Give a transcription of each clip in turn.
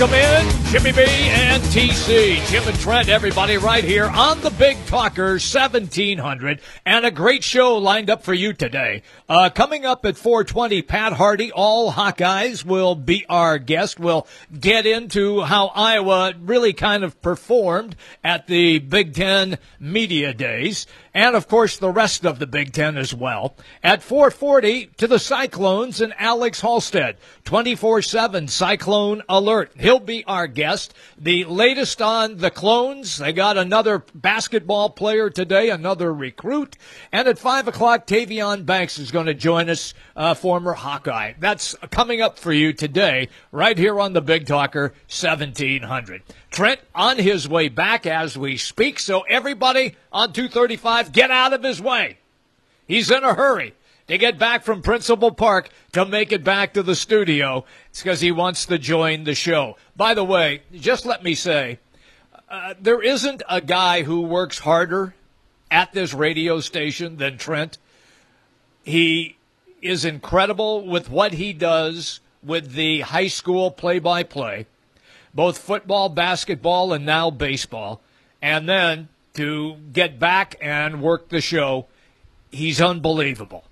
Welcome in, Jimmy B and TC. Jim and Trent, everybody, right here on the Big Talker 1700. And a great show lined up for you today. Uh, coming up at 420, Pat Harty, all Hawkeyes, will be our guest. We'll get into how Iowa really kind of performed at the Big Ten Media Days and of course the rest of the Big Ten as well. At 440 to the Cyclones and Alex Halsted, 24-7 Cyclone Alert. He'll be our guest. The latest on the Clones, they got another basketball player today, another recruit. And at 5 o'clock, Tavian Banks is going to join us, uh, former Hawkeye. That's coming up for you today, right here on the Big Talker 1700. Trent on his way back as we speak. So everybody on 235, get out of his way. He's in a hurry to get back from Principal Park to make it back to the studio. It's because he wants to join the show. By the way, just let me say, uh, there isn't a guy who works harder at this radio station than Trent. He is incredible with what he does with the high school play by play both football, basketball, and now baseball. And then to get back and work the show, he's unbelievable.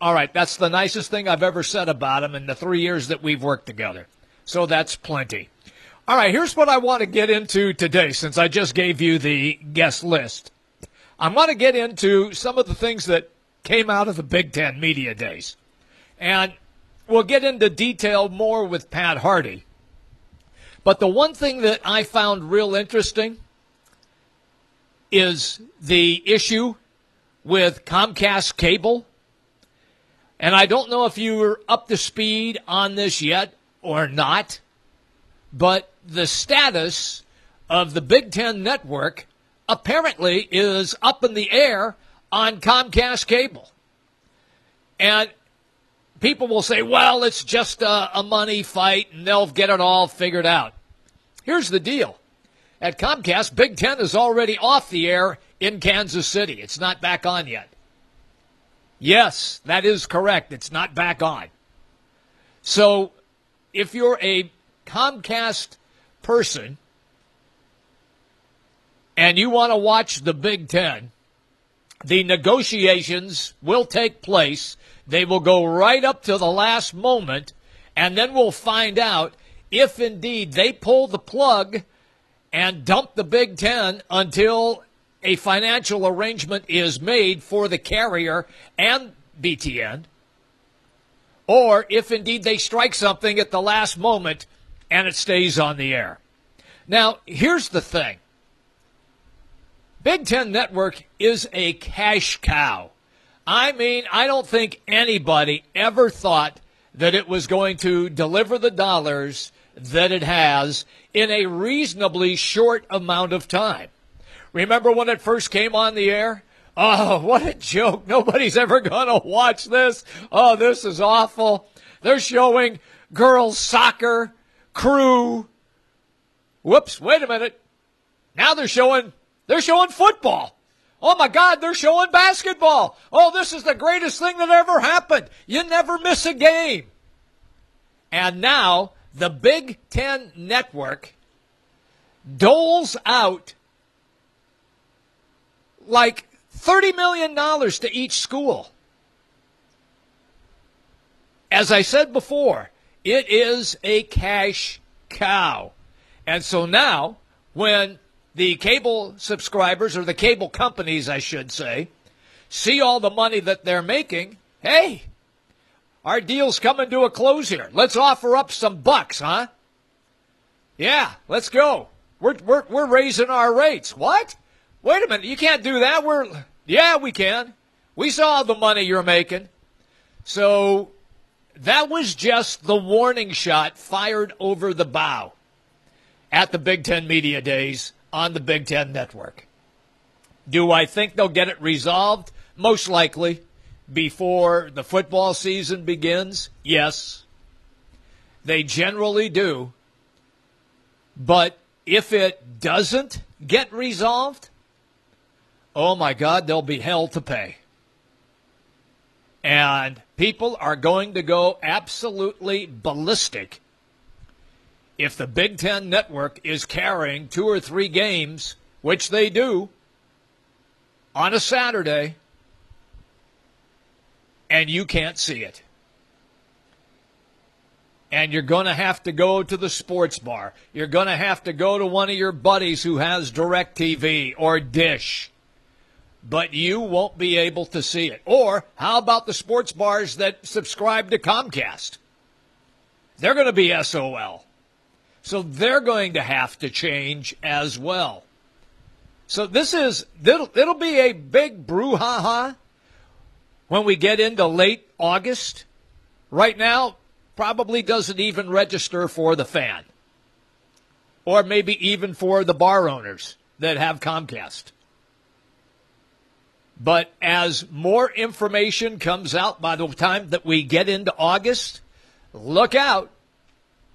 All right, that's the nicest thing I've ever said about him in the three years that we've worked together. So that's plenty. All right, here's what I want to get into today since I just gave you the guest list. I want to get into some of the things that came out of the Big Ten media days. And we'll get into detail more with Pat Harty. But the one thing that I found real interesting is the issue with Comcast cable. And I don't know if you are up to speed on this yet or not, but the status of the Big Ten network apparently is up in the air on Comcast cable. And people will say, well, it's just a, a, money fight and they'll get it all figured out. Here's the deal. At Comcast, Big Ten is already off the air in Kansas City. It's not back on yet. Yes, that is correct. It's not back on. So if you're a Comcast person and you want to watch the Big Ten, the negotiations will take place. They will go right up to the last moment, and then we'll find out if indeed they pull the plug and dump the Big Ten until a financial arrangement is made for the carrier and BTN, or if indeed they strike something at the last moment and it stays on the air. Now, here's the thing Big Ten Network is a cash cow. I mean, I don't think anybody ever thought that it was going to deliver the dollars that it has in a reasonably short amount of time. Remember when it first came on the air? Oh, what a joke. Nobody's ever going to watch this. Oh, this is awful. They're showing girls soccer, crew. Whoops, wait a minute. Now they're showing they're showing football. Oh my God, they're showing basketball. Oh, this is the greatest thing that ever happened. You never miss a game. And now the Big Ten Network doles out like $30 million to each school. As I said before, it is a cash cow. And so now, when the cable subscribers, or the cable companies, I should say, see all the money that they're making, hey, our deal's coming to a close here. Let's offer up some bucks, huh? Yeah, let's go. We're, we're, we're raising our rates. What? Wait a minute. You can't do that. We're, yeah, we can. We saw the money you're making. So that was just the warning shot fired over the bow at the Big Ten Media Days on the Big Ten Network. Do I think they'll get it resolved? Most likely before the football season begins? Yes. They generally do. But if it doesn't get resolved, oh my God, there'll be hell to pay. And people are going to go absolutely ballistic if the Big Ten Network is carrying two or three games, which they do, on a Saturday, and you can't see it. And you're going to have to go to the sports bar. You're going to have to go to one of your buddies who has DirecTV or Dish. But you won't be able to see it. Or how about the sports bars that subscribe to Comcast? They're going to be SOL. So they're going to have to change as well. So this is, it'll, it'll be a big brouhaha when we get into late August. Right now, probably doesn't even register for the fan. Or maybe even for the bar owners that have Comcast. But as more information comes out by the time that we get into August, look out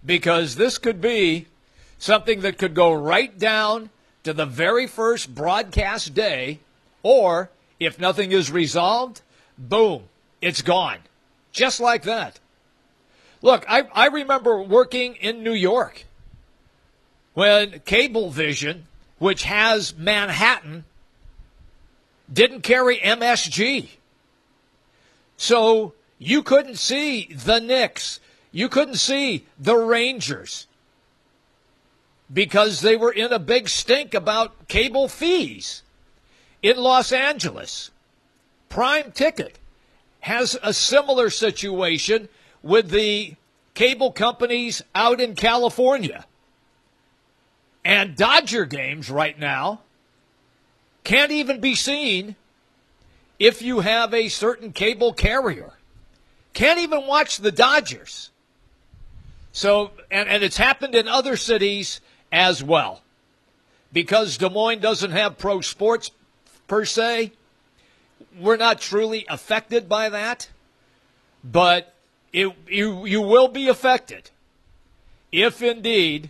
because this could be something that could go right down to the very first broadcast day, or if nothing is resolved, boom, it's gone. Just like that. Look, I, I remember working in New York when Cablevision, which has Manhattan, didn't carry MSG. So you couldn't see the Knicks. You couldn't see the Rangers because they were in a big stink about cable fees in Los Angeles. Prime Ticket has a similar situation with the cable companies out in California. And Dodger games right now can't even be seen if you have a certain cable carrier. Can't even watch the Dodgers. So, and, and it's happened in other cities as well. Because Des Moines doesn't have pro sports per se, we're not truly affected by that. But it, you, you will be affected if indeed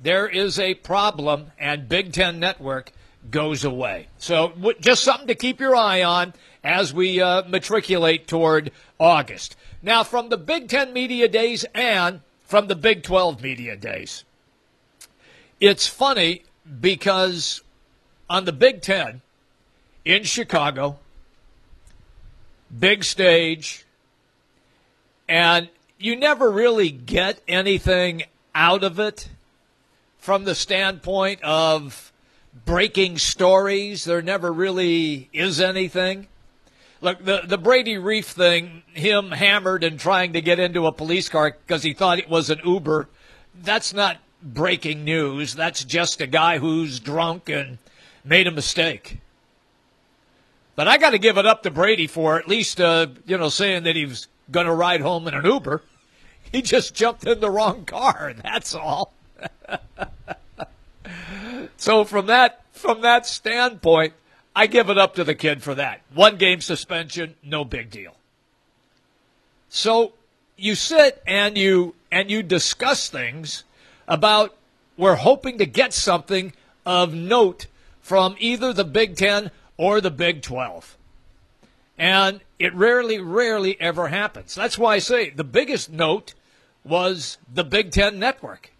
there is a problem and Big Ten Network goes away. So just something to keep your eye on as we uh, matriculate toward August. Now, from the Big Ten media days and from the Big 12 media days, it's funny because on the Big Ten in Chicago, big stage, and you never really get anything out of it from the standpoint of breaking stories. There never really is anything. Look, the, the Brady Reiff thing, him hammered and trying to get into a police car because he thought it was an Uber, that's not breaking news. That's just a guy who's drunk and made a mistake. But I got to give it up to Brady for at least, uh, you know, saying that he was going to ride home in an Uber. He just jumped in the wrong car. That's all. so from that from that standpoint, I give it up to the kid for that. One game suspension, no big deal. So you sit and you and you discuss things about we're hoping to get something of note from either the Big Ten or the Big 12. And it rarely, rarely ever happens. That's why I say the biggest note was the Big Ten network.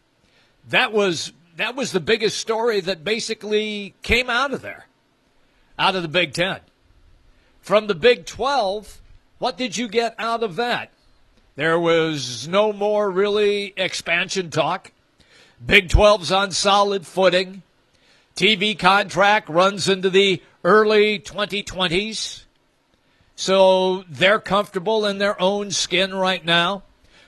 That was that was the biggest story that basically came out of there, out of the Big Ten. From the Big 12, what did you get out of that? There was no more really expansion talk. Big 12's on solid footing. TV contract runs into the early 2020s. So they're comfortable in their own skin right now.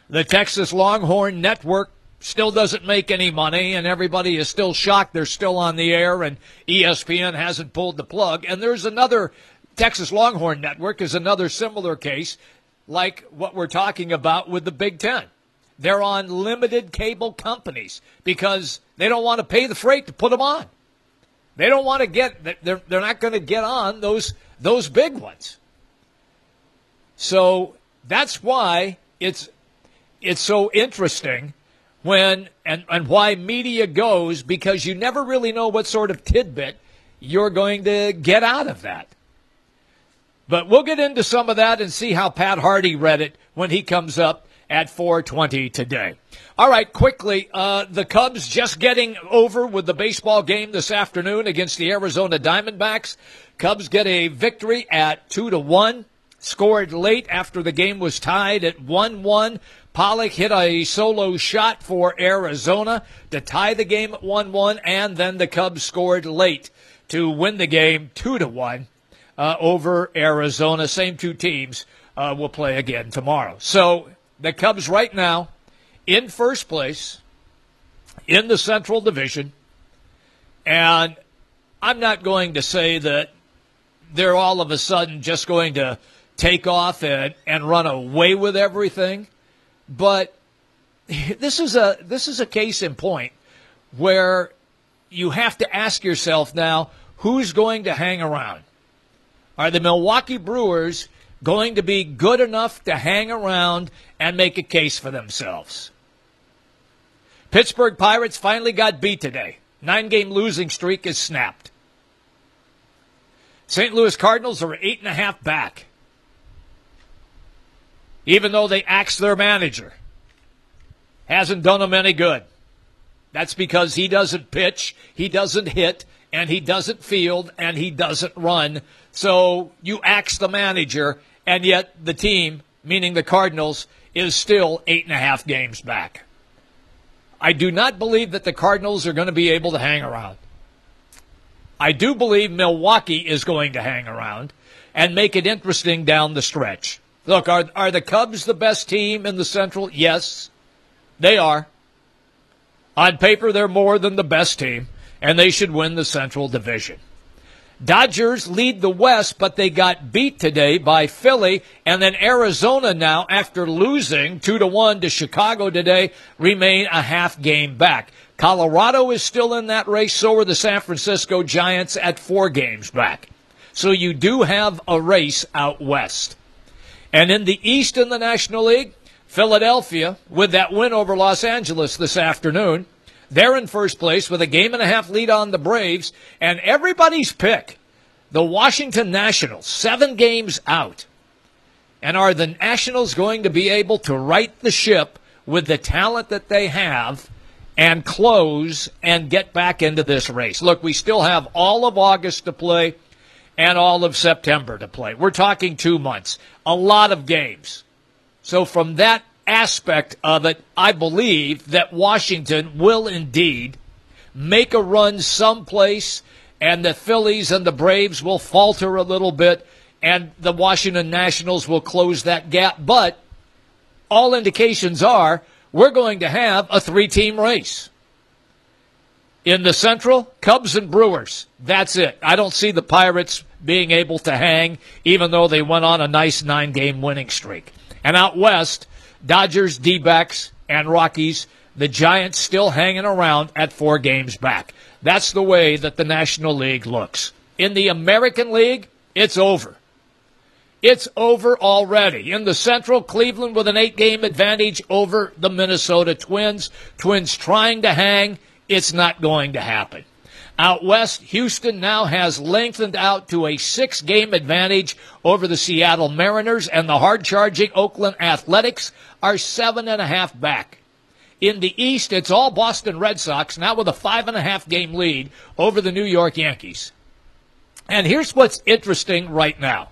The Texas Longhorn Network still doesn't make any money, and everybody is still shocked they're still on the air, and ESPN hasn't pulled the plug. And there's another Texas Longhorn Network is another similar case, like what we're talking about with the Big Ten. They're on limited cable companies because they don't want to pay the freight to put them on. They don't want to get they're they're not going to get on those those big ones. So that's why it's it's so interesting when and, and why media goes because you never really know what sort of tidbit you're going to get out of that. But we'll get into some of that and see how Pat Harty read it when he comes up at 420 today. All right, quickly, uh, the Cubs just getting over with the baseball game this afternoon against the Arizona Diamondbacks. Cubs get a victory at 2 to 1. Scored late after the game was tied at 1 1. Pollock hit a solo shot for Arizona to tie the game at 1 1, and then the Cubs scored late to win the game 2 to 1 uh, over Arizona. Same two teams uh, will play again tomorrow. So the Cubs right now in first place in the Central Division, and I'm not going to say that they're all of a sudden just going to take off and, and run away with everything. But this is a this is a case in point where you have to ask yourself now who's going to hang around. Are the Milwaukee Brewers going to be good enough to hang around and make a case for themselves? Pittsburgh Pirates finally got beat today. Nine game losing streak is snapped. St. Louis Cardinals are eight and a half back even though they axed their manager. Hasn't done them any good. That's because he doesn't pitch, he doesn't hit, and he doesn't field, and he doesn't run. So you axe the manager, and yet the team, meaning the Cardinals, is still eight and a half games back. I do not believe that the Cardinals are going to be able to hang around. I do believe Milwaukee is going to hang around and make it interesting down the stretch. Look, are, are the Cubs the best team in the Central? Yes, they are. On paper, they're more than the best team, and they should win the Central Division. Dodgers lead the West, but they got beat today by Philly, and then Arizona now, after losing two to one to Chicago today, remain a half game back. Colorado is still in that race, so are the San Francisco Giants at four games back. So you do have a race out west. And in the East in the National League, Philadelphia, with that win over Los Angeles this afternoon, they're in first place with a game and a half lead on the Braves. And everybody's pick, the Washington Nationals, seven games out. And are the Nationals going to be able to right the ship with the talent that they have and close and get back into this race? Look, we still have all of August to play and all of September to play. We're talking two months, a lot of games. So, from that aspect of it, I believe that Washington will indeed make a run someplace, and the Phillies and the Braves will falter a little bit, and the Washington Nationals will close that gap. But all indications are we're going to have a three team race. In the Central, Cubs and Brewers. That's it. I don't see the Pirates being able to hang, even though they went on a nice nine game winning streak. And out west, Dodgers, D backs, and Rockies, the Giants still hanging around at four games back. That's the way that the National League looks. In the American League, it's over. It's over already. In the Central, Cleveland with an eight game advantage over the Minnesota Twins. Twins trying to hang. It's not going to happen. Out west, Houston now has lengthened out to a six game advantage over the Seattle Mariners, and the hard charging Oakland Athletics are seven and a half back. In the East, it's all Boston Red Sox, now with a five and a half game lead over the New York Yankees. And here's what's interesting right now.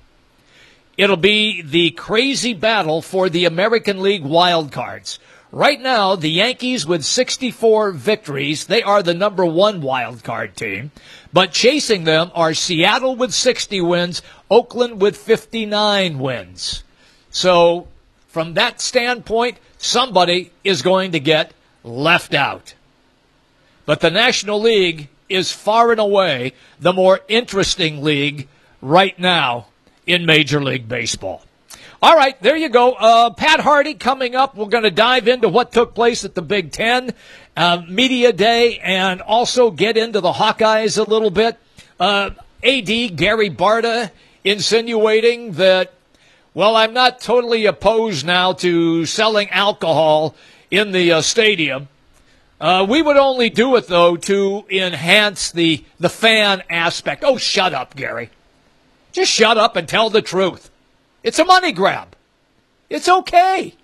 It'll be the crazy battle for the American League wildcards. Right now, the Yankees with 64 victories, they are the number one wild card team. But chasing them are Seattle with 60 wins, Oakland with 59 wins. So, from that standpoint, somebody is going to get left out. But the National League is far and away the more interesting league right now in Major League Baseball. All right, there you go. Uh, Pat Harty coming up. We're going to dive into what took place at the Big Ten uh, Media Day and also get into the Hawkeyes a little bit. Uh, AD Gary Barta insinuating that, well, I'm not totally opposed now to selling alcohol in the uh, stadium. Uh, we would only do it though to enhance the the fan aspect. Oh, shut up, Gary. Just shut up and tell the truth. It's a money grab. It's okay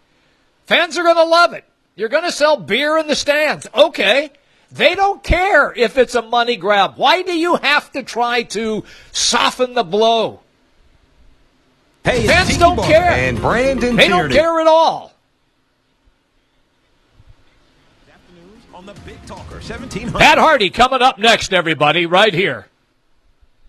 Fans are going to love it. You're going to sell beer in the stands. Okay. They don't care if it's a money grab. Why do you have to try to soften the blow? Hey, Fans don't care. And Brandon They don't care at all. On the Big Talker 1700. Pat Harty coming up next, everybody, right here.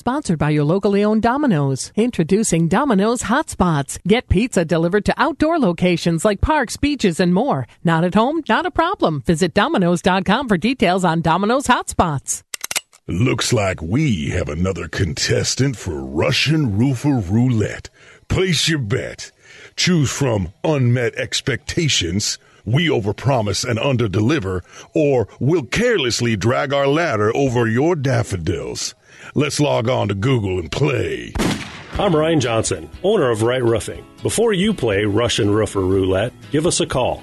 Sponsored by your locally owned Domino's. Introducing Domino's Hotspots. Get pizza delivered to outdoor locations like parks, beaches, and more. Not at home? Not a problem. Visit Domino's.com for details on Domino's Hotspots. Looks like we have another contestant for Russian Roofer Roulette. Place your bet. Choose from unmet expectations, we overpromise and underdeliver, or we'll carelessly drag our ladder over your daffodils. Let's log on to Google and play. I'm Ryan Johnson, owner of Right Roofing. Before you play Russian Roofer Roulette, give us a call.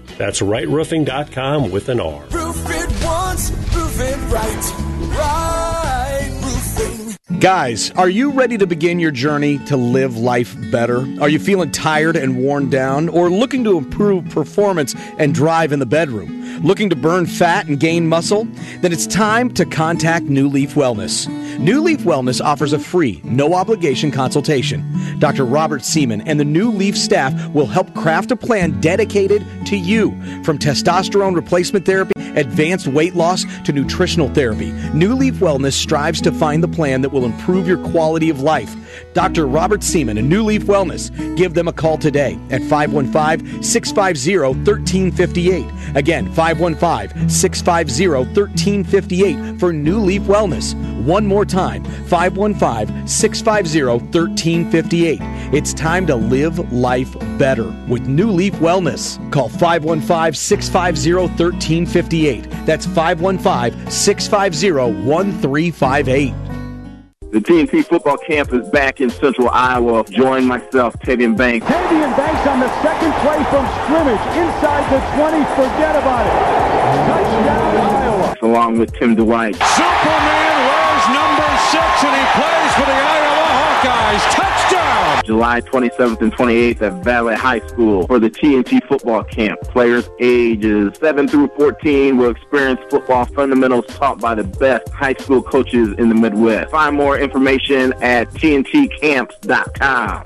That's rightroofing.com with an R. Roof it once, roof it right. Right. Guys, are you ready to begin your journey to live life better? Are you feeling tired and worn down, or looking to improve performance and drive in the bedroom? Looking to burn fat and gain muscle? Then it's time to contact New Leaf Wellness. New Leaf Wellness offers a free, no obligation consultation. Dr. Robert Seaman and the New Leaf staff will help craft a plan dedicated to you. From testosterone replacement therapy, advanced weight loss, to nutritional therapy, New Leaf Wellness strives to find the plan that will improve your quality of life. Dr. Robert Seaman and New Leaf Wellness. Give them a call today at 515 650 1358. Again, 515 650 1358 for New Leaf Wellness. One more time 515 650 1358. It's time to live life better with New Leaf Wellness. Call 515 650 1358. That's 515 650 1358. The TNT football camp is back in central Iowa. Join myself, Tavian Banks. Tavian Banks on the second play from scrimmage. Inside the 20, forget about it. Touchdown, Iowa. Along with Tim Dwight. Superman Hawkeyes. Touchdown! July 27th and 28th at Valley High School for the TNT football camp. Players ages 7 through 14 will experience football fundamentals taught by the best high school coaches in the Midwest. Find more information at tntcamps.com.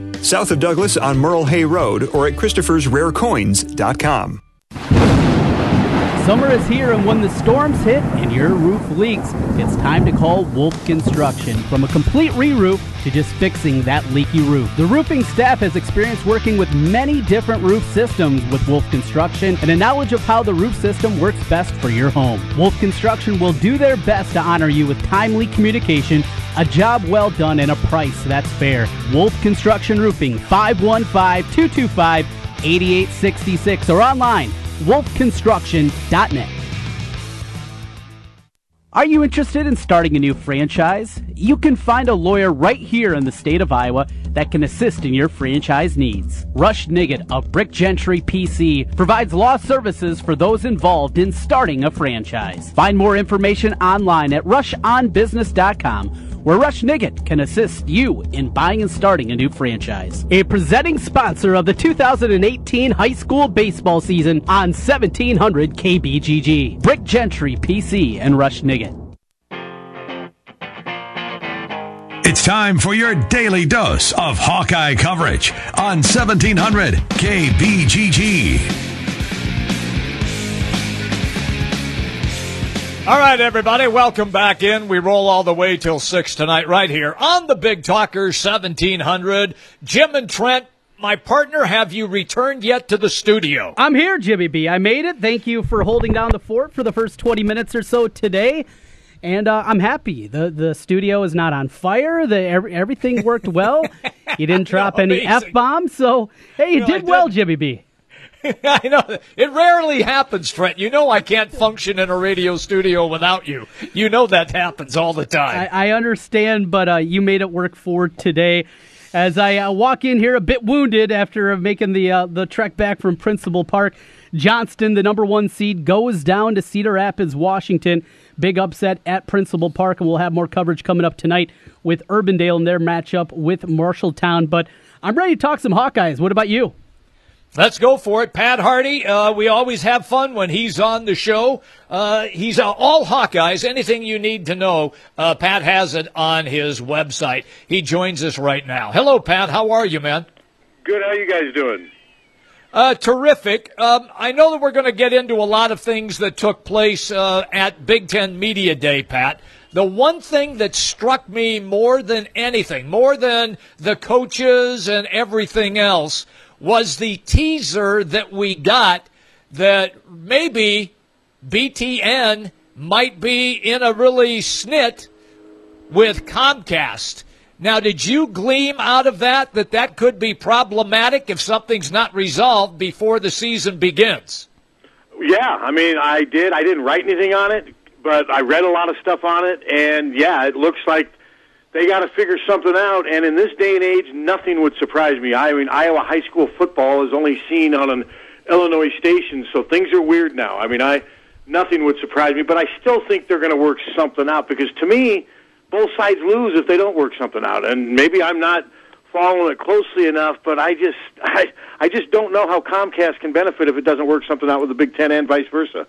south of Douglas on Merle Hay Road or at Christopher'sRareCoins.com. Summer is here, and when the storms hit and your roof leaks, it's time to call Wolf Construction. From a complete re roof to just fixing that leaky roof. The roofing staff has experience working with many different roof systems with Wolf Construction and a knowledge of how the roof system works best for your home. Wolf Construction will do their best to honor you with timely communication, a job well done, and a price that's fair. Wolf Construction Roofing, 515 225 8866 or online wolfconstruction.net. Are you interested in starting a new franchise? You can find a lawyer right here in the state of Iowa that can assist in your franchise needs. Rush Nigut of Brick Gentry PC provides law services for those involved in starting a franchise. Find more information online at rushonbusiness.com where Rush Nigut can assist you in buying and starting a new franchise. A presenting sponsor of the 2018 high school baseball season on 1700 KBGG. Brick Gentry PC and Rush Nigut. It's time for your daily dose of Hawkeye coverage on 1700 KBGG. All right, everybody, welcome back in. We roll all the way till 6 tonight, right here on the Big Talker 1700. Jim and Trent, my partner, have you returned yet to the studio? I'm here, Jimmy B. I made it. Thank you for holding down the fort for the first 20 minutes or so today. And uh, I'm happy. the The studio is not on fire. The every, everything worked well. you didn't drop know, any f bombs, so hey, you No, did well. Jimmy B. I know. It rarely happens, Trent. You know I can't function in a radio studio without you. You know that happens all the time. I, I understand, but uh, you made it work for today. As I uh, walk in here a bit wounded after making the uh, the trek back from Principal Park, Johnston, the number one seed, goes down to Cedar Rapids, Washington. Big upset at Principal Park, and we'll have more coverage coming up tonight with Urbandale in their matchup with Marshalltown. But I'm ready to talk some Hawkeyes. What about you? Let's go for it. Pat Harty, uh, we always have fun when he's on the show. Uh, he's uh, all Hawkeyes. Anything you need to know, uh, Pat has it on his website. He joins us right now. Hello, Pat. How are you, man? Good. How you guys doing? Uh, terrific. Um, I know that we're going to get into a lot of things that took place uh, at Big Ten Media Day, Pat. The one thing that struck me more than anything, more than the coaches and everything else, was the teaser that we got that maybe BTN might be in a really snit with Comcast. Now, did you gleam out of that that that could be problematic if something's not resolved before the season begins? Yeah, I mean, I did. I didn't write anything on it, but I read a lot of stuff on it, and yeah, it looks like they got to figure something out. And in this day and age, nothing would surprise me. I mean, Iowa high school football is only seen on an Illinois station, so things are weird now. I mean, I nothing would surprise me, but I still think they're going to work something out because to me, both sides lose if they don't work something out. And maybe I'm not following it closely enough, but I just I I just don't know how Comcast can benefit if it doesn't work something out with the Big Ten and vice versa.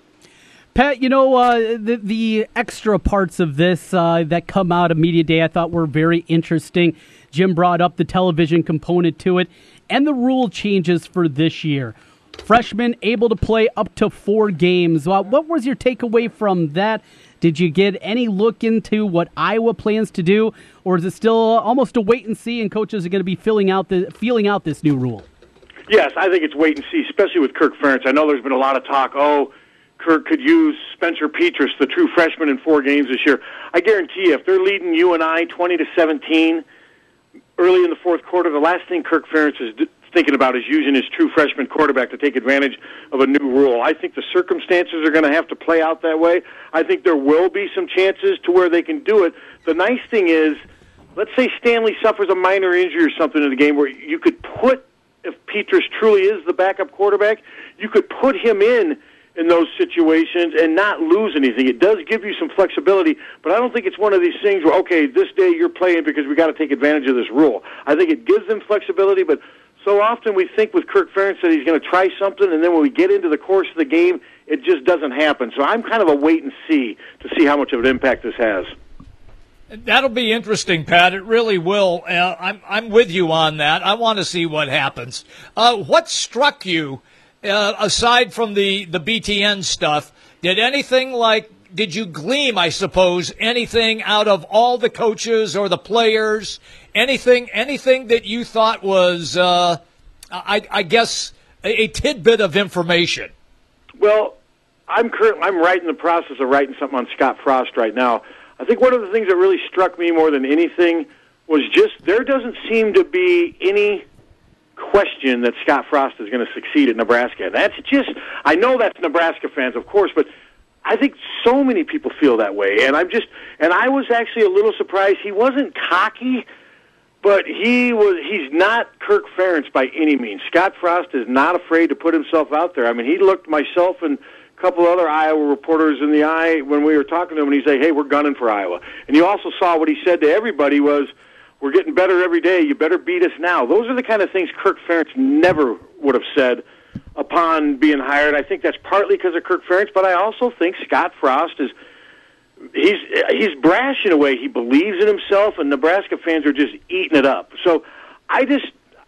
Pat, you know uh, the the extra parts of this uh, that come out of media day, I thought were very interesting. Jim brought up the television component to it, and the rule changes for this year. Freshmen able to play up to four games. What was your takeaway from that? Did you get any look into what Iowa plans to do, or is it still almost a wait and see? And coaches are going to be filling out the feeling out this new rule. Yes, I think it's wait and see, especially with Kirk Ferentz. I know there's been a lot of talk. Oh, Kirk could use Spencer Petras, the true freshman, in four games this year. I guarantee you, if they're leading you and I twenty to seventeen early in the fourth quarter, the last thing Kirk Ferentz is thinking about is using his true freshman quarterback to take advantage of a new rule. I think the circumstances are going to have to play out that way. I think there will be some chances to where they can do it. The nice thing is, let's say Stanley suffers a minor injury or something in the game where you could put, if Petras truly is the backup quarterback, you could put him in in those situations and not lose anything. It does give you some flexibility, but I don't think it's one of these things where okay, this day you're playing because we got to take advantage of this rule. I think it gives them flexibility, but so often we think with Kirk Ferentz that he's going to try something, and then when we get into the course of the game, it just doesn't happen. So I'm kind of a wait and see to see how much of an impact this has. That'll be interesting, Pat. It really will. Uh, I'm I'm with you on that. I want to see what happens. Uh, what struck you, uh, aside from the the BTN stuff? Did anything like did you gleam, I suppose, anything out of all the coaches or the players? Anything anything that you thought was, uh, I, I guess, a, a tidbit of information? Well, I'm currently I'm right in the process of writing something on Scott Frost right now. I think one of the things that really struck me more than anything was just there doesn't seem to be any question that Scott Frost is going to succeed at Nebraska. That's just I know that's Nebraska fans, of course, but I think so many people feel that way, and I'm just and I was actually a little surprised he wasn't cocky, but he was he's not Kirk Ferentz by any means. Scott Frost is not afraid to put himself out there. I mean, he looked myself and a couple other Iowa reporters in the eye when we were talking to him, and he said, "Hey, we're gunning for Iowa." And you also saw what he said to everybody was, "We're getting better every day. You better beat us now." Those are the kind of things Kirk Ferentz never would have said upon being hired. I think that's partly because of Kirk Ferentz, but I also think Scott Frost is he's he's brash in a way. He believes in himself, and Nebraska fans are just eating it up. So I just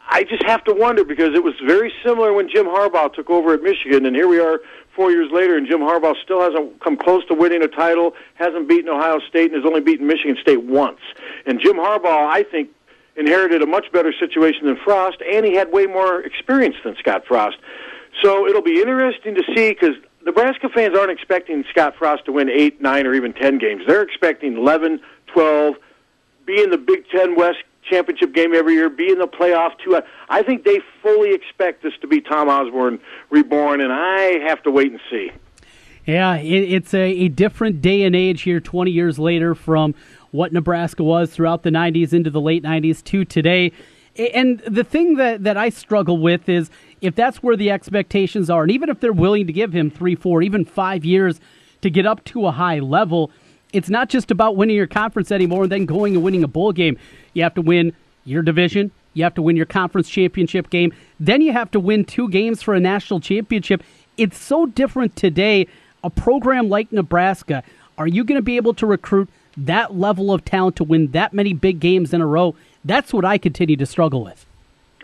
I just have to wonder because it was very similar when Jim Harbaugh took over at Michigan, and here we are four years later, and Jim Harbaugh still hasn't come close to winning a title, hasn't beaten Ohio State, and has only beaten Michigan State once. And Jim Harbaugh, I think, inherited a much better situation than Frost, and he had way more experience than Scott Frost. So it'll be interesting to see because Nebraska fans aren't expecting Scott Frost to win eight, nine, or even ten games. They're expecting 11, 12, be in the Big Ten West championship game every year, be in the playoff too. I think they fully expect this to be Tom Osborne reborn, and I have to wait and see. Yeah, it, it's a, a different day and age here 20 years later from what Nebraska was throughout the 90s into the late 90s to today. And the thing that, that I struggle with is if that's where the expectations are, and even if they're willing to give him three, four, even five years to get up to a high level, it's not just about winning your conference anymore and then going and winning a bowl game. You have to win your division, you have to win your conference championship game, then you have to win two games for a national championship. It's so different today. A program like Nebraska, are you going to be able to recruit that level of talent to win that many big games in a row? That's what I continue to struggle with.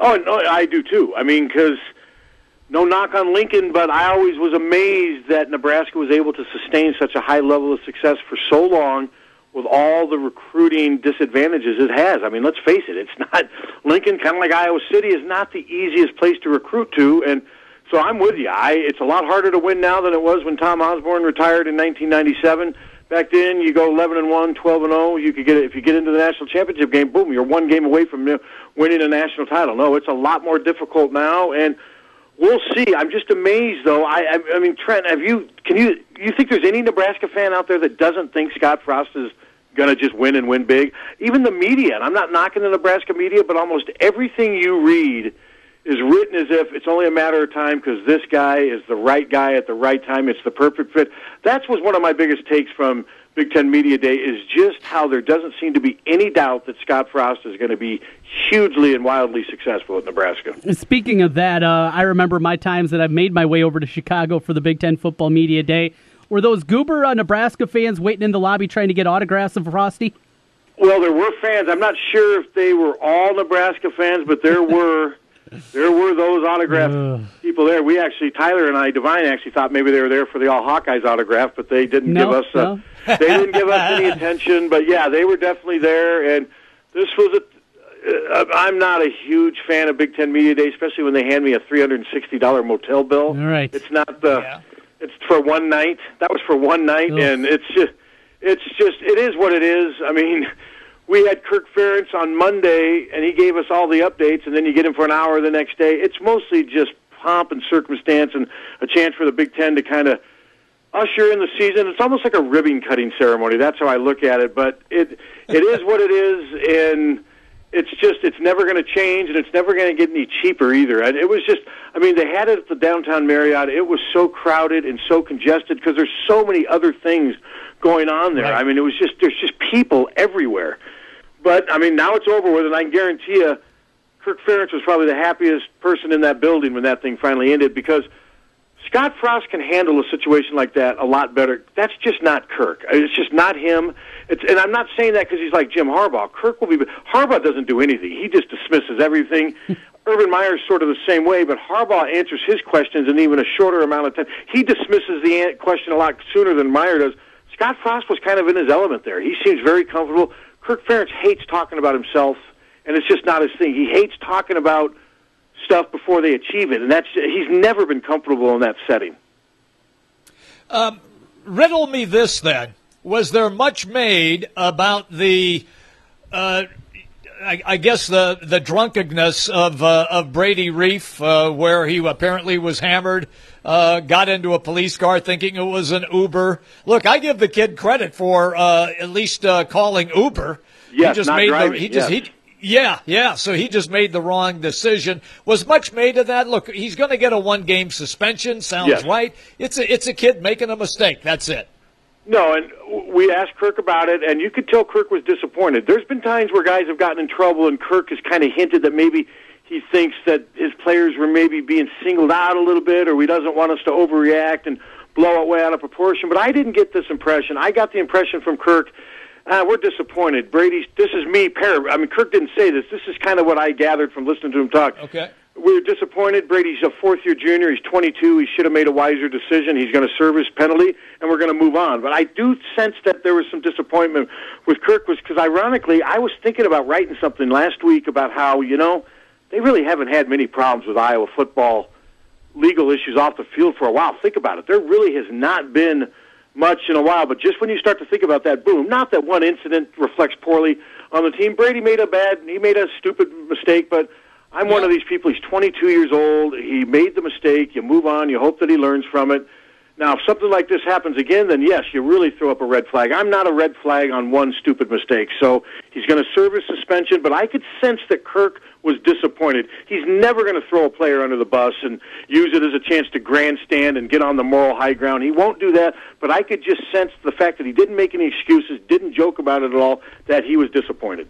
Oh, no, I do too. I mean, because no knock on Lincoln, but I always was amazed that Nebraska was able to sustain such a high level of success for so long with all the recruiting disadvantages it has. I mean, let's face it, it's not Lincoln, kind of like Iowa City, is not the easiest place to recruit to, and so I'm with you. I it's a lot harder to win now than it was when Tom Osborne retired in 1997. Back then, you go 11 and 1, 12 and 0. You could get if you get into the national championship game, boom, you're one game away from winning a national title. No, it's a lot more difficult now, and we'll see. I'm just amazed, though. I, I, I mean, Trent, have you? Can you? You think there's any Nebraska fan out there that doesn't think Scott Frost is going to just win and win big? Even the media. And I'm not knocking the Nebraska media, but almost everything you read is written as if it's only a matter of time because this guy is the right guy at the right time. It's the perfect fit. That was one of my biggest takes from Big Ten Media Day is just how there doesn't seem to be any doubt that Scott Frost is going to be hugely and wildly successful at Nebraska. Speaking of that, uh, I remember my times that I've made my way over to Chicago for the Big Ten Football Media Day. Were those goober uh, Nebraska fans waiting in the lobby trying to get autographs of Frosty? Well, there were fans. I'm not sure if they were all Nebraska fans, but there were there were those autograph people there. We actually, Tyler and I, Divine actually thought maybe they were there for the All Hawkeyes autograph, but they didn't no, give us. Uh, no. They didn't give us any attention. But yeah, they were definitely there, and this was a. Uh, I'm not a huge fan of Big Ten Media Day, especially when they hand me a three hundred and sixty dollar motel bill. All right, it's not the. Yeah. It's for one night. That was for one night, and it's just, it's just, it is what it is. I mean, we had Kirk Ferentz on Monday, and he gave us all the updates, and then you get him for an hour the next day. It's mostly just pomp and circumstance and a chance for the Big Ten to kind of usher in the season. It's almost like a ribbon cutting ceremony. That's how I look at it. But it it is what it is, and it's just it's never going to change, and it's never going to get any cheaper either. And it was just, I mean, they had it at the downtown Marriott. It was so crowded and so congested because there's so many other things going on there. Right. I mean, it was just there's just people everywhere. But I mean, now it's over with, and I can guarantee you, Kirk Ferentz was probably the happiest person in that building when that thing finally ended because Scott Frost can handle a situation like that a lot better. That's just not Kirk. It's just not him. It's, and I'm not saying that because he's like Jim Harbaugh. Kirk will be. Harbaugh doesn't do anything. He just dismisses everything. Urban Meyer's sort of the same way, but Harbaugh answers his questions in even a shorter amount of time. He dismisses the question a lot sooner than Meyer does. Scott Frost was kind of in his element there. He seems very comfortable. Kirk Ferentz hates talking about himself, and it's just not his thing. He hates talking about stuff before they achieve it, and that's he's never been comfortable in that setting. Um, riddle me this then: Was there much made about the? Uh, I, I, guess the the drunkenness of uh, of Brady Reiff, uh, where he apparently was hammered, uh, got into a police car thinking it was an Uber. Look, I give the kid credit for uh, at least uh, calling Uber. Yes, he just not made driving, the, he just yes. he Yeah, yeah. So he just made the wrong decision. Was much made of that? Look, he's going to get a one-game suspension. Sounds Yes. right. It's a it's a kid making a mistake. That's it. No, and we asked Kirk about it, and you could tell Kirk was disappointed. There's been times where guys have gotten in trouble, and Kirk has kind of hinted that maybe he thinks that his players were maybe being singled out a little bit, or he doesn't want us to overreact and blow it way out of proportion. But I didn't get this impression. I got the impression from Kirk. Uh, we're disappointed. Brady's. This is me. Par- I mean, Kirk didn't say this. This is kind of what I gathered from listening to him talk. Okay. We're disappointed. Brady's a fourth year junior. He's 22. He should have made a wiser decision. He's going to serve his penalty, and we're going to move on. But I do sense that there was some disappointment with Kirk, was because ironically, I was thinking about writing something last week about how you know they really haven't had many problems with Iowa football legal issues off the field for a while. Think about it. There really has not been much in a while, but just when you start to think about that boom, not that one incident reflects poorly on the team. Brady made a bad, he made a stupid mistake, but I'm one of these people. He's 22 years old. He made the mistake. You move on. You hope that he learns from it. Now, if something like this happens again, then yes, you really throw up a red flag. I'm not a red flag on one stupid mistake. So he's going to serve his suspension, but I could sense that Kirk was disappointed. He's never going to throw a player under the bus and use it as a chance to grandstand and get on the moral high ground. He won't do that, but I could just sense the fact that he didn't make any excuses, didn't joke about it at all, that he was disappointed.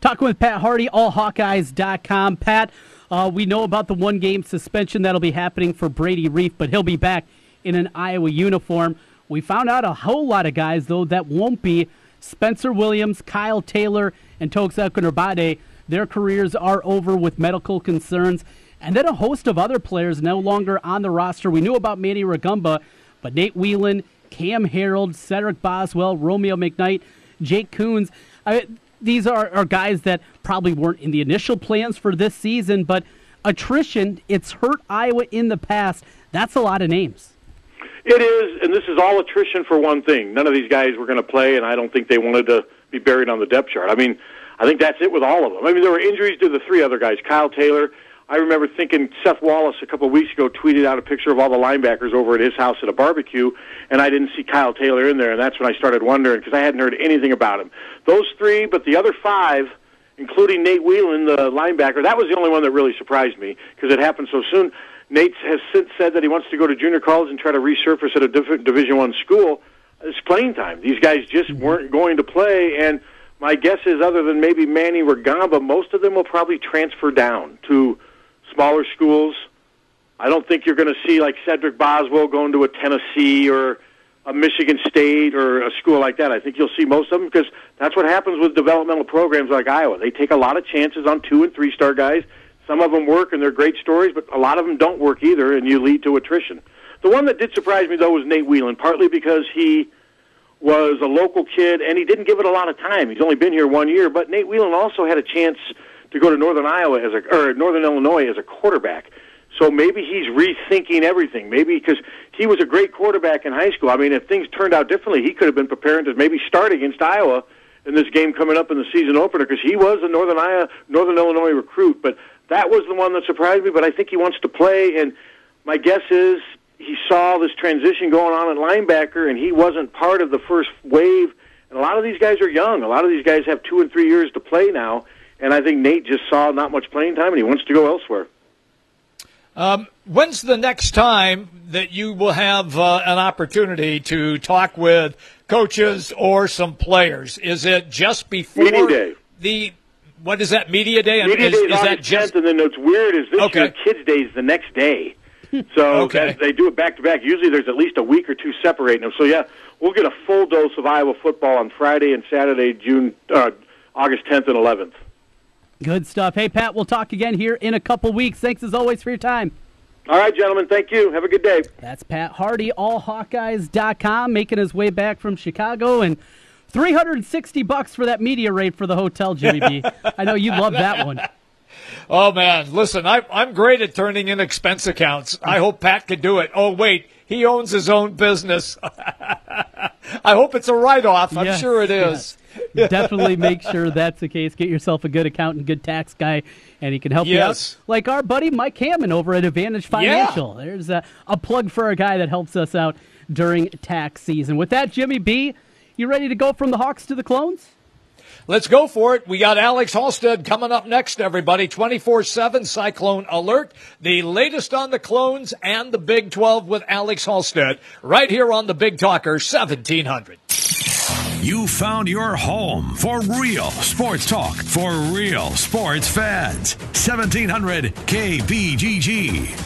Talking with Pat Harty, allhawkeyes.com. Pat, uh, we know about the one game suspension that'll be happening for Brady Reiff, but he'll be back in an Iowa uniform. We found out a whole lot of guys, though, that won't be. Spencer Williams, Kyle Taylor, and Toks Akinribade, their careers are over with medical concerns. And then a host of other players no longer on the roster. We knew about Manny Rugamba, but Nate Whelan, Cam Harold, Cedric Boswell, Romeo McKnight, Jake Coons. I, these are, are guys that probably weren't in the initial plans for this season, but attrition, it's hurt Iowa in the past. That's a lot of names. It is, and this is all attrition for one thing. None of these guys were going to play, and I don't think they wanted to be buried on the depth chart. I mean, I think that's it with all of them. I mean, there were injuries to the three other guys. Kyle Taylor. I remember thinking Seth Wallace a couple of weeks ago tweeted out a picture of all the linebackers over at his house at a barbecue, and I didn't see Kyle Taylor in there, and that's when I started wondering because I hadn't heard anything about him. Those three, but the other five, including Nate Whelan, the linebacker, that was the only one that really surprised me because it happened so soon. Nate has since said that he wants to go to junior college and try to resurface at a different Division One school. It's playing time. These guys just weren't going to play, and my guess is, other than maybe Manny Rugamba, most of them will probably transfer down to smaller schools. I don't think you're going to see like Cedric Boswell going to a Tennessee or a Michigan State or a school like that. I think you'll see most of them because that's what happens with developmental programs like Iowa. They take a lot of chances on two and three star guys. Some of them work and they're great stories, but a lot of them don't work either, and you lead to attrition. The one that did surprise me though was Nate Whelan, partly because he was a local kid and he didn't give it a lot of time. He's only been here one year, but Nate Whelan also had a chance to go to Northern Iowa as a or Northern Illinois as a quarterback. So maybe he's rethinking everything. Maybe because he was a great quarterback in high school. I mean, if things turned out differently, he could have been preparing to maybe start against Iowa in this game coming up in the season opener because he was a Northern Iowa, Northern Illinois recruit. But that was the one that surprised me. But I think he wants to play, and my guess is he saw this transition going on at linebacker, and he wasn't part of the first wave. And a lot of these guys are young. A lot of these guys have two and three years to play now. And I think Nate just saw not much playing time, and he wants to go elsewhere. Um, when's the next time that you will have uh, an opportunity to talk with coaches or some players? Is it just before Media day. the what is that media day? Media is, day is, is that just 10th, and then what's weird is this Okay. year Kids Day is the next day. So Okay. that- they do it back to back. Usually there's at least a week or two separating them. So yeah, we'll get a full dose of Iowa football on Friday and Saturday, June uh, August 10th and 11th. Good stuff. Hey, Pat, we'll talk again here in a couple weeks. Thanks as always for your time. All right, gentlemen. Thank you. Have a good day. That's Pat Harty, allhawkeyes.com, making his way back from Chicago and 360 bucks for that media rate for the hotel, Jimmy B. I know you love that one. Oh man, listen, I, I'm great at turning in expense accounts. I hope Pat can do it. Oh wait, he owns his own business. I hope it's a write-off. I'm Yes, sure it is. yes. Definitely make sure that's the case. Get yourself a good accountant, good tax guy, and he can help Yes. you out. Like our buddy Mike Hammond over at Advantage Financial. There's a, a plug for a guy that helps us out during tax season. With that, Jimmy B, you ready to go from the Hawks to the Clones? Let's go for it. We got Alex Halsted coming up next, everybody. 24 7 Cyclone Alert. The latest on the clones and the Big 12 with Alex Halsted right here on the Big Talker 1700. You found your home for real sports talk for real sports fans. 1700 KBGG.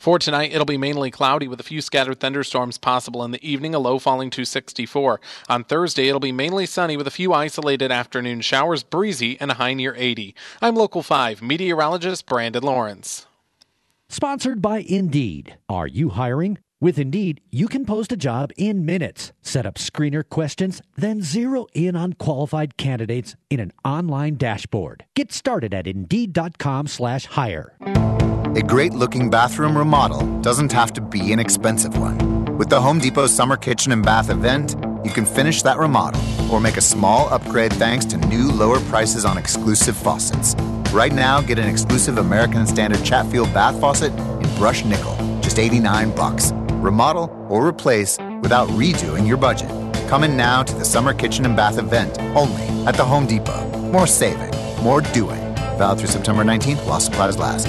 For tonight, it'll be mainly cloudy with a few scattered thunderstorms possible in the evening, a low falling to 64. On Thursday, it'll be mainly sunny with a few isolated afternoon showers, breezy, and a high near 80. I'm Local 5 meteorologist Brandon Lawrence. Sponsored by Indeed. Are you hiring? With Indeed, you can post a job in minutes, set up screener questions, then zero in on qualified candidates in an online dashboard. Get started at Indeed.com/hire. A great looking bathroom remodel doesn't have to be an expensive one. With the Home Depot Summer Kitchen and Bath event, you can finish that remodel or make a small upgrade thanks to new lower prices on exclusive faucets. Right now, get an exclusive American Standard Chatfield bath faucet in brushed nickel, just 89 bucks. Remodel or replace without redoing your budget. Come in now to the Summer Kitchen and Bath event only at the Home Depot. More saving, more doing. Valid through September 19th while supplies last.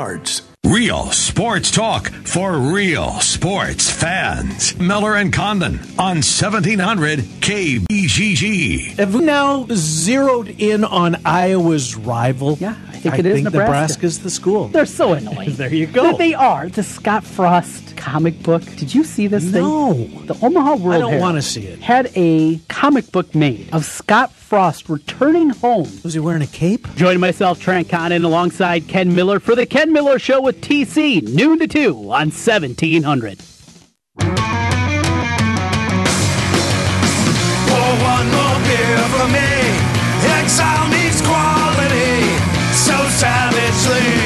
Menards. Real sports talk for real sports fans. Miller and Condon on 1700 KBGG. Have we now zeroed in on Iowa's rival? Yeah, I think I it is think Nebraska. Nebraska's the school. They're so annoying. There you go. They are. The Scott Frost comic book. Did you see this No. thing? No. The Omaha World I don't wanna see it. Had a comic book made of Scott Frost returning home. Was he wearing a cape? Joining myself, Trent Condon, alongside Ken Miller for the Ken Miller Show with TC, noon to 2 on 1700. Pour one more beer for me. Exile needs quality so savagely.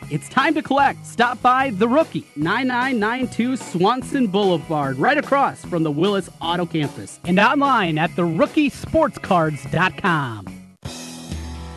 It's time to collect. Stop by The Rookie, 9992 Swanson Boulevard, right across from the Willis Auto Campus, and online at therookiesportscards.com.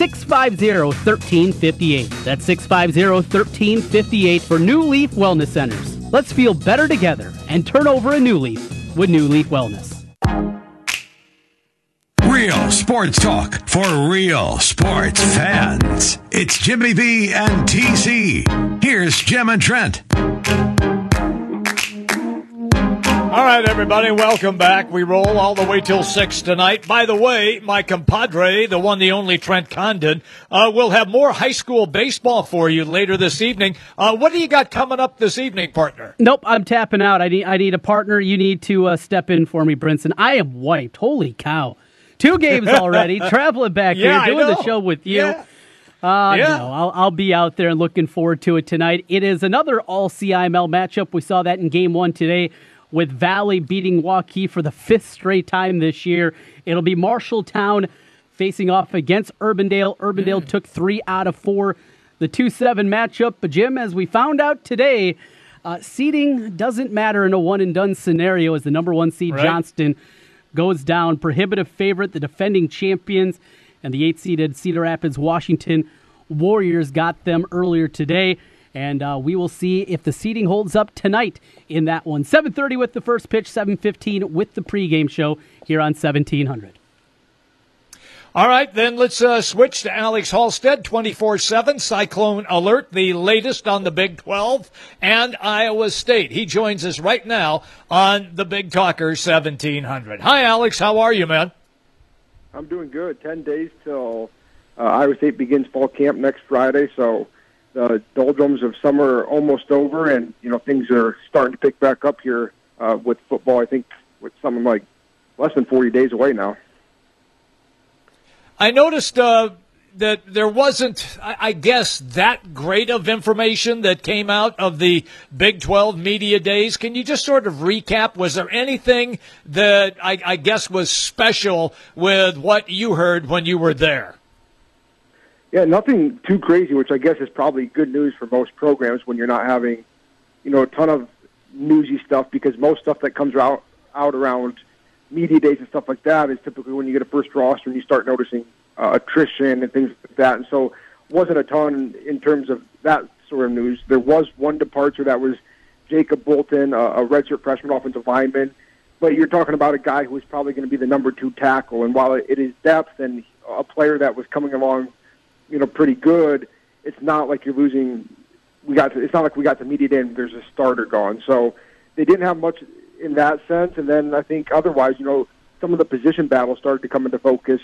650 1358. That's 650 1358 for New Leaf Wellness Centers. Let's feel better together and turn over a new leaf with New Leaf Wellness. Real sports talk for real sports fans. It's Jimmy B and TC. Here's Jim and Trent. All right, everybody, welcome back. We roll all the way till 6 tonight. By the way, my compadre, the one, the only Trent Condon, uh, will have more high school baseball for you later this evening. Uh, what do you got coming up this evening, partner? Nope, I'm tapping out. I need I need a partner. You need to uh, step in for me, Brinson. I am wiped. Holy cow. Two games already. Traveling back Yeah, here, doing the show with you. Yeah. Uh, Yeah. No, I'll, I'll be out there and looking forward to it tonight. It is another all CIML matchup. We saw that in game one today with Valley beating Waukee for the fifth straight time this year. It'll be Marshalltown facing off against Urbandale. Urbandale took three out of four. The 2 7 matchup. But, Jim, as we found out today, uh, seeding doesn't matter in a one and done scenario as the number one seed Right. Johnston goes down. Prohibitive favorite, the defending champions, and the eight seeded Cedar Rapids Washington Warriors got them earlier today. And uh, we will see if the seating holds up tonight in that one. 7:30 with the first pitch, 7:15 with the pregame show here on 1700. All right, then let's uh, switch to Alex Halsted, 24 7 Cyclone Alert, the latest on the Big 12 and Iowa State. He joins us right now on the Big Talker 1700. Hi, Alex. How are you, man? I'm doing good. Ten days till uh, Iowa State begins fall camp next Friday, so the doldrums of summer are almost over, and you know things are starting to pick back up here uh, with football. I think with something like less than 40 days away now. I noticed uh, that there wasn't, I guess, that great of information that came out of the Big 12 media days. Can you just sort of recap? Was there anything that I, I guess was special with what you heard when you were there? Yeah, nothing too crazy, which I guess is probably good news for most programs when you're not having, you know, a ton of newsy stuff because most stuff that comes out out around media days and stuff like that is typically when you get a first roster and you start noticing uh, attrition and things like that. And so, wasn't a ton in terms of that sort of news. There was one departure that was Jacob Bolton, a, a redshirt freshman offensive lineman. But you're talking about a guy who is probably going to be the number two tackle. And while it is depth and a player that was coming along you know, pretty good. It's not like you're losing. We got. To, it's not like we got to media day and there's a starter gone. So they didn't have much in that sense. And then I think otherwise, you know, some of the position battles started to come into focus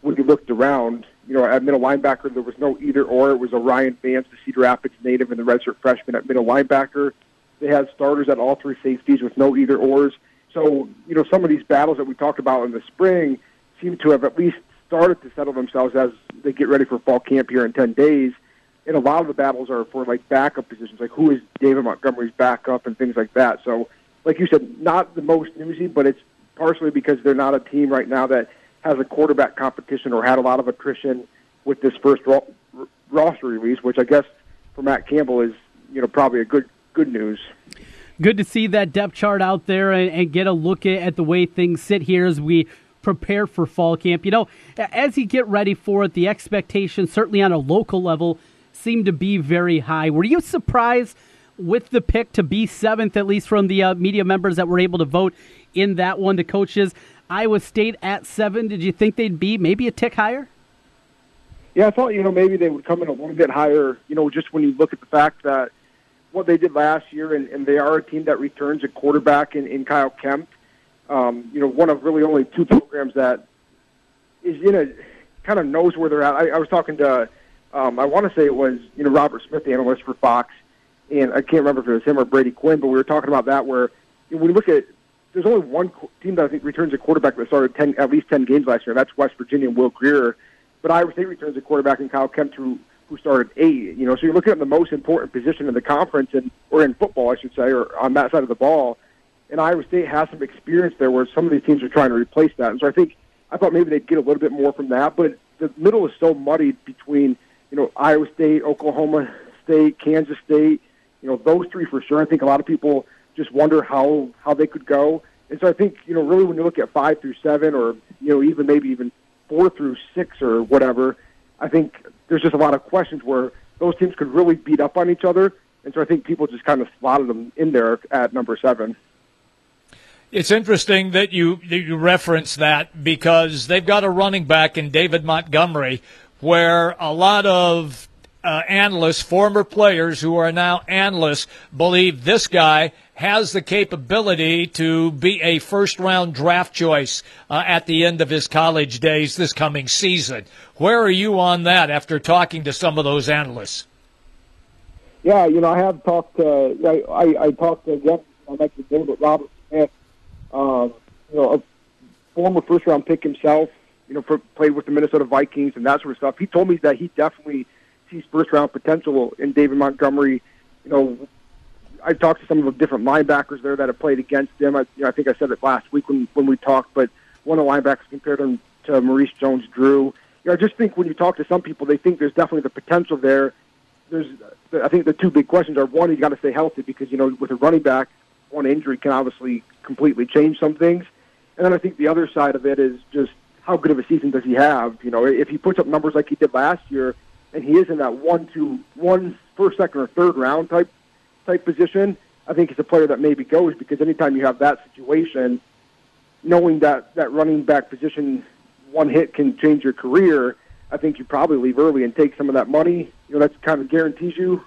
when you looked around. You know, at middle linebacker, there was no either or. It was Ryan Vance, the Cedar Rapids native, and the redshirt freshman at middle linebacker. They had starters at all three safeties with no either ors. So, you know, some of these battles that we talked about in the spring seem to have at least started to settle themselves as they get ready for fall camp here in 10 days. And a lot of the battles are for like backup positions, like who is David Montgomery's backup and things like that. So, like you said, not the most newsy, but it's partially because they're not a team right now that has a quarterback competition or had a lot of attrition with this first ro- roster release, which I guess for Matt Campbell is you know probably a good good news. Good to see that depth chart out there and, and get a look at, at the way things sit here as we prepare for fall camp. You know, as you get ready for it, the expectations, certainly on a local level, seem to be very high. Were you surprised with the pick to be seventh, at least from the uh, media members that were able to vote in that one? The coaches, Iowa State at seven. Did you think they'd be maybe a tick higher? Yeah, I thought you know maybe they would come in a little bit higher. You know, just when you look at the fact that what they did last year, and, and they are a team that returns a quarterback in, in Kyle Kempt. Um, you know, one of really only two programs that is in a kind of knows where they're at. I, I was talking to, um, I want to say it was you know Robert Smith, the analyst for Fox, and I can't remember if it was him or Brady Quinn, but we were talking about that where when you look at there's only one team that I think returns a quarterback that started ten at least ten games last year. That's West Virginia and Will Grier. But Iowa State returns a quarterback in Kyle Kempt who who started eight. You know, so you're looking at the most important position in the conference, and or in football, I should say, or on that side of the ball. And Iowa State has some experience there, where some of these teams are trying to replace that. And so I think I thought maybe they'd get a little bit more from that, but the middle is so muddied between you know Iowa State, Oklahoma State, Kansas State. You know, those three for sure. I think a lot of people just wonder how how they could go. And so I think you know really when you look at five through seven, or you know even maybe even four through six or whatever, I think there's just a lot of questions where those teams could really beat up on each other. And so I think people just kind of slotted them in there at number seven. It's interesting that you you reference that because they've got a running back in David Montgomery, where a lot of uh, analysts, former players who are now analysts, believe this guy has the capability to be a first round draft choice uh, at the end of his college days this coming season. Where are you on that after talking to some of those analysts? Yeah, you know, I have talked. Uh, I, I, I talked again. I mentioned David Robert Smith, uh, you know, a former first round pick himself. You know, for, played with the Minnesota Vikings and that sort of stuff. He told me that he definitely sees first round potential in David Montgomery. You know, I talked to some of the different linebackers there that have played against him. I, you know, I think I said it last week when when we talked, but one of the linebackers compared him to Maurice Jones-Drew. You know, I just think when you talk to some people, they think there's definitely the potential there. There's, I think the two big questions are one, you got to stay healthy because you know with a running back, one injury can obviously completely change some things. And then I think the other side of it is just how good of a season does he have? You know, if he puts up numbers like he did last year, and he is in that one, two, one first, second, or third round type type position, I think he's a player that maybe goes because anytime you have that situation, knowing that that running back position, one hit can change your career. I think you probably leave early and take some of that money. You know, that kind of guarantees you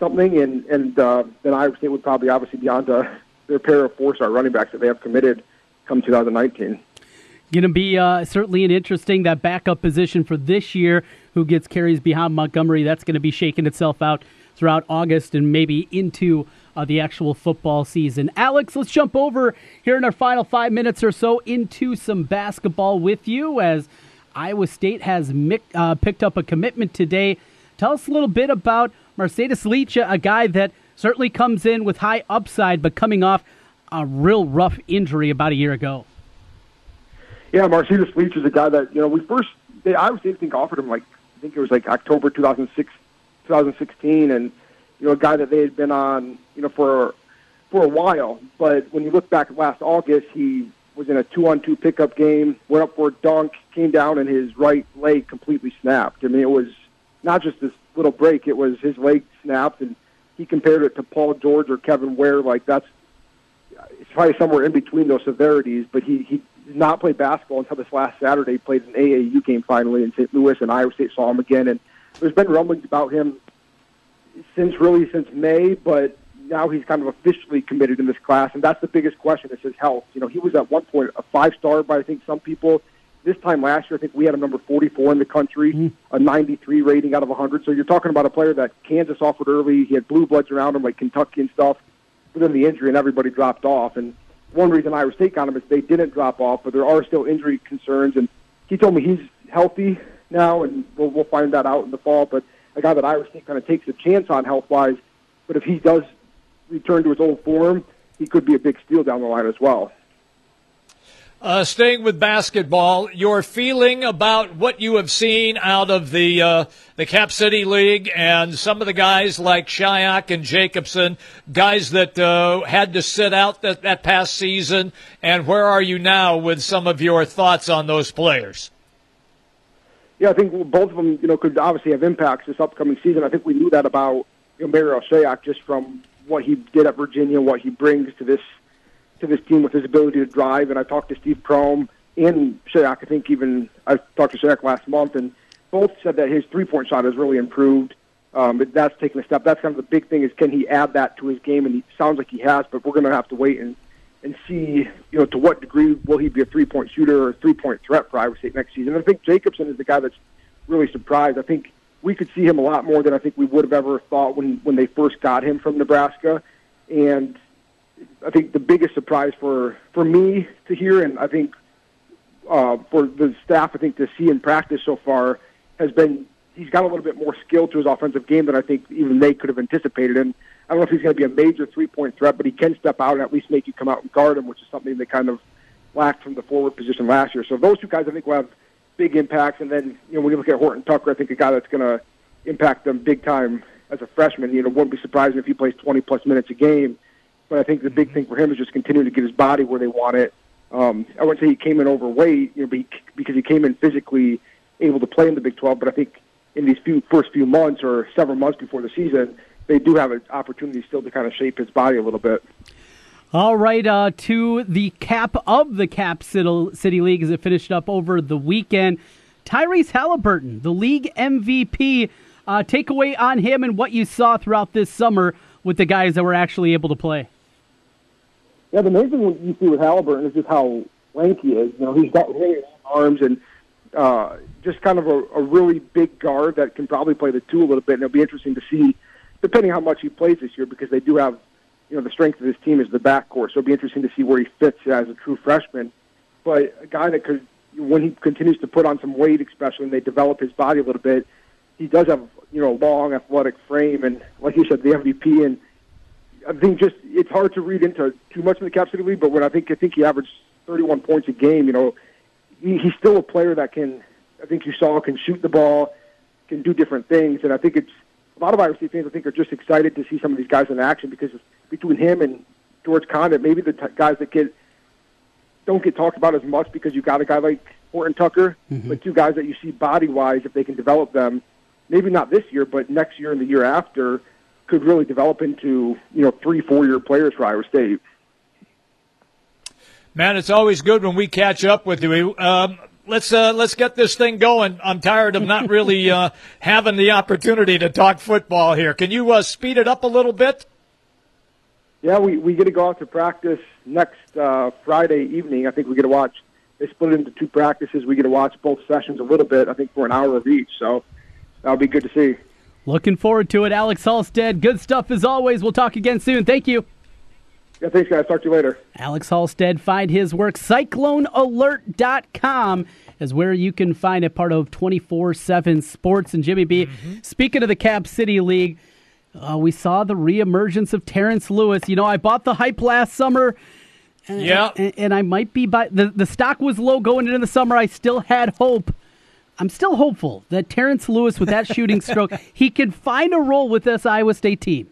something, and and uh, then Iowa State would probably obviously be on to their pair of four-star running backs that they have committed come 2019. Going to be uh, certainly an interesting that backup position for this year. Who gets carries behind Montgomery? That's going to be shaking itself out throughout August and maybe into uh, the actual football season. Alex, let's jump over here in our final five minutes or so into some basketball with you as Iowa State has mic- uh, picked up a commitment today. Tell us a little bit about Mercedes Licha, a guy that certainly comes in with high upside, but coming off a real rough injury about a year ago. Yeah, Marcedes Leach is a guy that you know we first they I was think offered him like I think it was like October 2006, 2016, and you know a guy that they had been on you know for for a while. But when you look back last August, he was in a two-on-two pickup game, went up for a dunk, came down, and his right leg completely snapped. I mean, it was not just this little break; it was his leg snapped, and he compared it to Paul George or Kevin Ware. Like that's it's probably somewhere in between those severities. But he he did not play basketball until this last Saturday. He played an AAU game finally in St. Louis, and Iowa State saw him again. And there's been rumblings about him since really since May, but now he's kind of officially committed in this class, and that's the biggest question is his health. You know, he was at one point a five star by I think some people. This time last year, I think we had him number 44 in the country, mm. a 93 rating out of 100. So you're talking about a player that Kansas offered early. He had blue bloods around him like Kentucky and stuff. But then the injury and everybody dropped off. And one reason Iowa State got him is they didn't drop off, but there are still injury concerns. And he told me he's healthy now, and we'll, we'll find that out in the fall. But a guy that Iowa State kind of takes a chance on health wise. But if he does return to his old form, he could be a big steal down the line as well. Uh, staying with basketball, your feeling about what you have seen out of the uh, the Cap City League and some of the guys like Shayok and Jacobson, guys that uh, had to sit out that, that past season, and where are you now with some of your thoughts on those players? Yeah, I think both of them, you know, could obviously have impacts this upcoming season. I think we knew that about you know, just from what he did at Virginia, what he brings to this to this team with his ability to drive. And I talked to Steve Prohm and Shayok. I think even I talked to Shayok last month, and both said that his three point shot has really improved. Um, but that's taking a step. That's kind of the big thing is can he add that to his game? And he sounds like he has, but we're going to have to wait and and see, you know, to what degree will he be a three point shooter or a three point threat for Iowa State next season. And I think Jacobson is the guy that's really surprised. I think we could see him a lot more than I think we would have ever thought when when they first got him from Nebraska. And I think the biggest surprise for for me to hear, and I think uh, for the staff, I think to see in practice so far, has been he's got a little bit more skill to his offensive game than I think even they could have anticipated. And I don't know if he's going to be a major three point threat, but he can step out and at least make you come out and guard him, which is something they kind of lacked from the forward position last year. So those two guys, I think, will have big impacts. And then you know when you look at Horton Tucker, I think a guy that's going to impact them big time as a freshman. You know, wouldn't be surprised if he plays 20 plus minutes a game. But I think the big thing for him is just continuing to get his body where they want it. Um, I wouldn't say he came in overweight, you know, because he came in physically able to play in the Big 12. But I think in these few first few months or several months before the season, they do have an opportunity still to kind of shape his body a little bit. All right, uh, to the cap of the Cap City League as it finished up over the weekend. Tyrese Halliburton, the league MVP. Uh, takeaway on him and what you saw throughout this summer with the guys that were actually able to play. Yeah, the main thing you see with Halliburton is just how lanky he is. You know, he's got really long arms and uh, just kind of a, a really big guard that can probably play the two a little bit. And it'll be interesting to see, depending how much he plays this year, because they do have, you know, the strength of this team is the backcourt. So it'll be interesting to see where he fits as a true freshman. But a guy that could, when he continues to put on some weight, especially when they develop his body a little bit, he does have, you know, a long athletic frame. And like you said, the MVP and I think just it's hard to read into too much in the Cap City League, but when I think I think he averaged 31 points a game, you know, he, he's still a player that can. I think you saw can shoot the ball, can do different things, and I think it's a lot of Iowa State fans. I think are just excited to see some of these guys in action because between him and George Conditt, maybe the t- guys that get don't get talked about as much because you got a guy like Horton Tucker, mm-hmm. but two guys that you see body wise, if they can develop them, maybe not this year, but next year and the year after could really develop into you know three four year players for Iowa State. Man, it's always good when we catch up with you. Um, let's uh, let's get this thing going. I'm tired of not really uh, having the opportunity to talk football here. Can you uh, speed it up a little bit? Yeah, we we get to go out to practice next uh, Friday evening. I think we get to watch. They split it into two practices. We get to watch both sessions a little bit. I think for an hour of each. So that'll be good to see. Looking forward to it, Alex Halsted. Good stuff as always. We'll talk again soon. Thank you. Yeah, thanks, guys. Talk to you later. Alex Halsted, find his work. CycloneAlert.com is where you can find a part of 24 7 sports. And Jimmy B, mm-hmm. speaking of the Cap City League, uh, we saw the reemergence of Terrence Lewis. You know, I bought the hype last summer. And, yeah. And, and I might be by the, the stock was low going into the summer. I still had hope I'm still hopeful that Terrence Lewis, with that shooting stroke, he can find a role with this Iowa State team.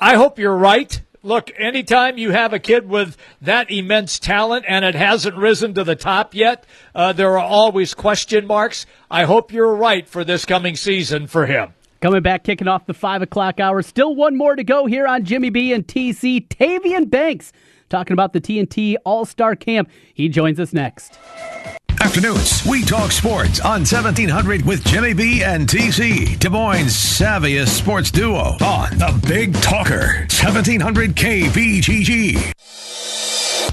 I hope you're right. Look, anytime you have a kid with that immense talent and it hasn't risen to the top yet, uh, there are always question marks. I hope you're right for this coming season for him. Coming back, kicking off the 5 o'clock hour. Still one more to go here on Jimmy B and TC. Tavian Banks talking about the TNT All Star Camp. He joins us next. Afternoons, we talk sports on 1700 with Jimmy B and TC, Des Moines' savviest sports duo on the Big Talker, 1700 KBGG.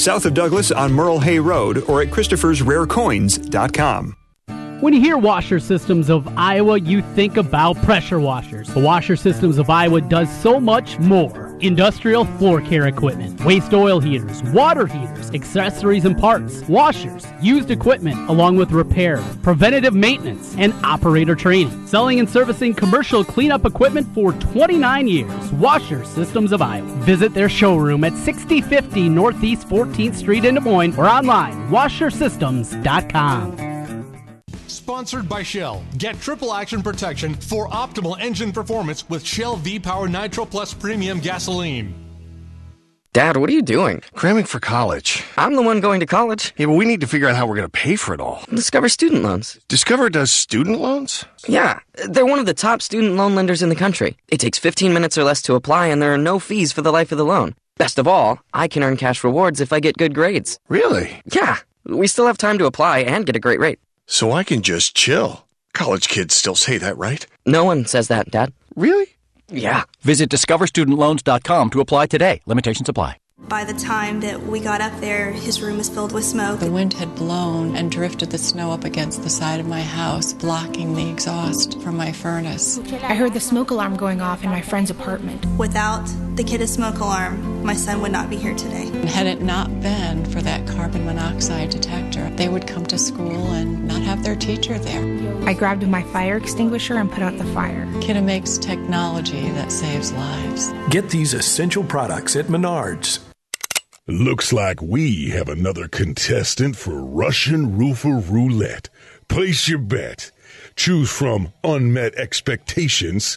south of Douglas on Merle Hay Road or at Christopher'sRareCoins.com. When you hear Washer Systems of Iowa, you think about pressure washers. But Washer Systems of Iowa does so much more. Industrial floor care equipment, waste oil heaters, water heaters, accessories and parts, washers, used equipment, along with repair, preventative maintenance, and operator training. Selling and servicing commercial cleanup equipment for 29 years. Washer Systems of Iowa. Visit their showroom at 6050 Northeast 14th Street in Des Moines or online, washersystems.com. Sponsored by Shell. Get triple action protection for optimal engine performance with Shell V Power Nitro Plus Premium Gasoline. Dad, what are you doing? Cramming for college. I'm the one going to college. Yeah, but we need to figure out how we're going to pay for it all. Discover Student Loans. Discover does student loans? Yeah, they're one of the top student loan lenders in the country. It takes 15 minutes or less to apply, and there are no fees for the life of the loan. Best of all, I can earn cash rewards if I get good grades. Really? Yeah, we still have time to apply and get a great rate. So I can just chill. College kids still say that, right? No one says that, Dad. Really? Yeah. Visit discoverstudentloans.com to apply today. Limitations apply. By the time that we got up there, his room was filled with smoke. The wind had blown and drifted the snow up against the side of my house, blocking the exhaust from my furnace. I heard the smoke alarm going off in my friend's apartment. Without the kid's smoke alarm, my son would not be here today. And had it not been for that carbon monoxide detector, they would come to school and not have their teacher there. I grabbed my fire extinguisher and put out the fire. Kidde makes technology that saves lives. Get these essential products at Menards. Looks like we have another contestant for Russian Roofer Roulette. Place your bet. Choose from unmet expectations,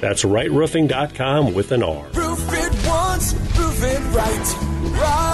That's rightroofing.com with an R. Roof it once, roof it right. Right.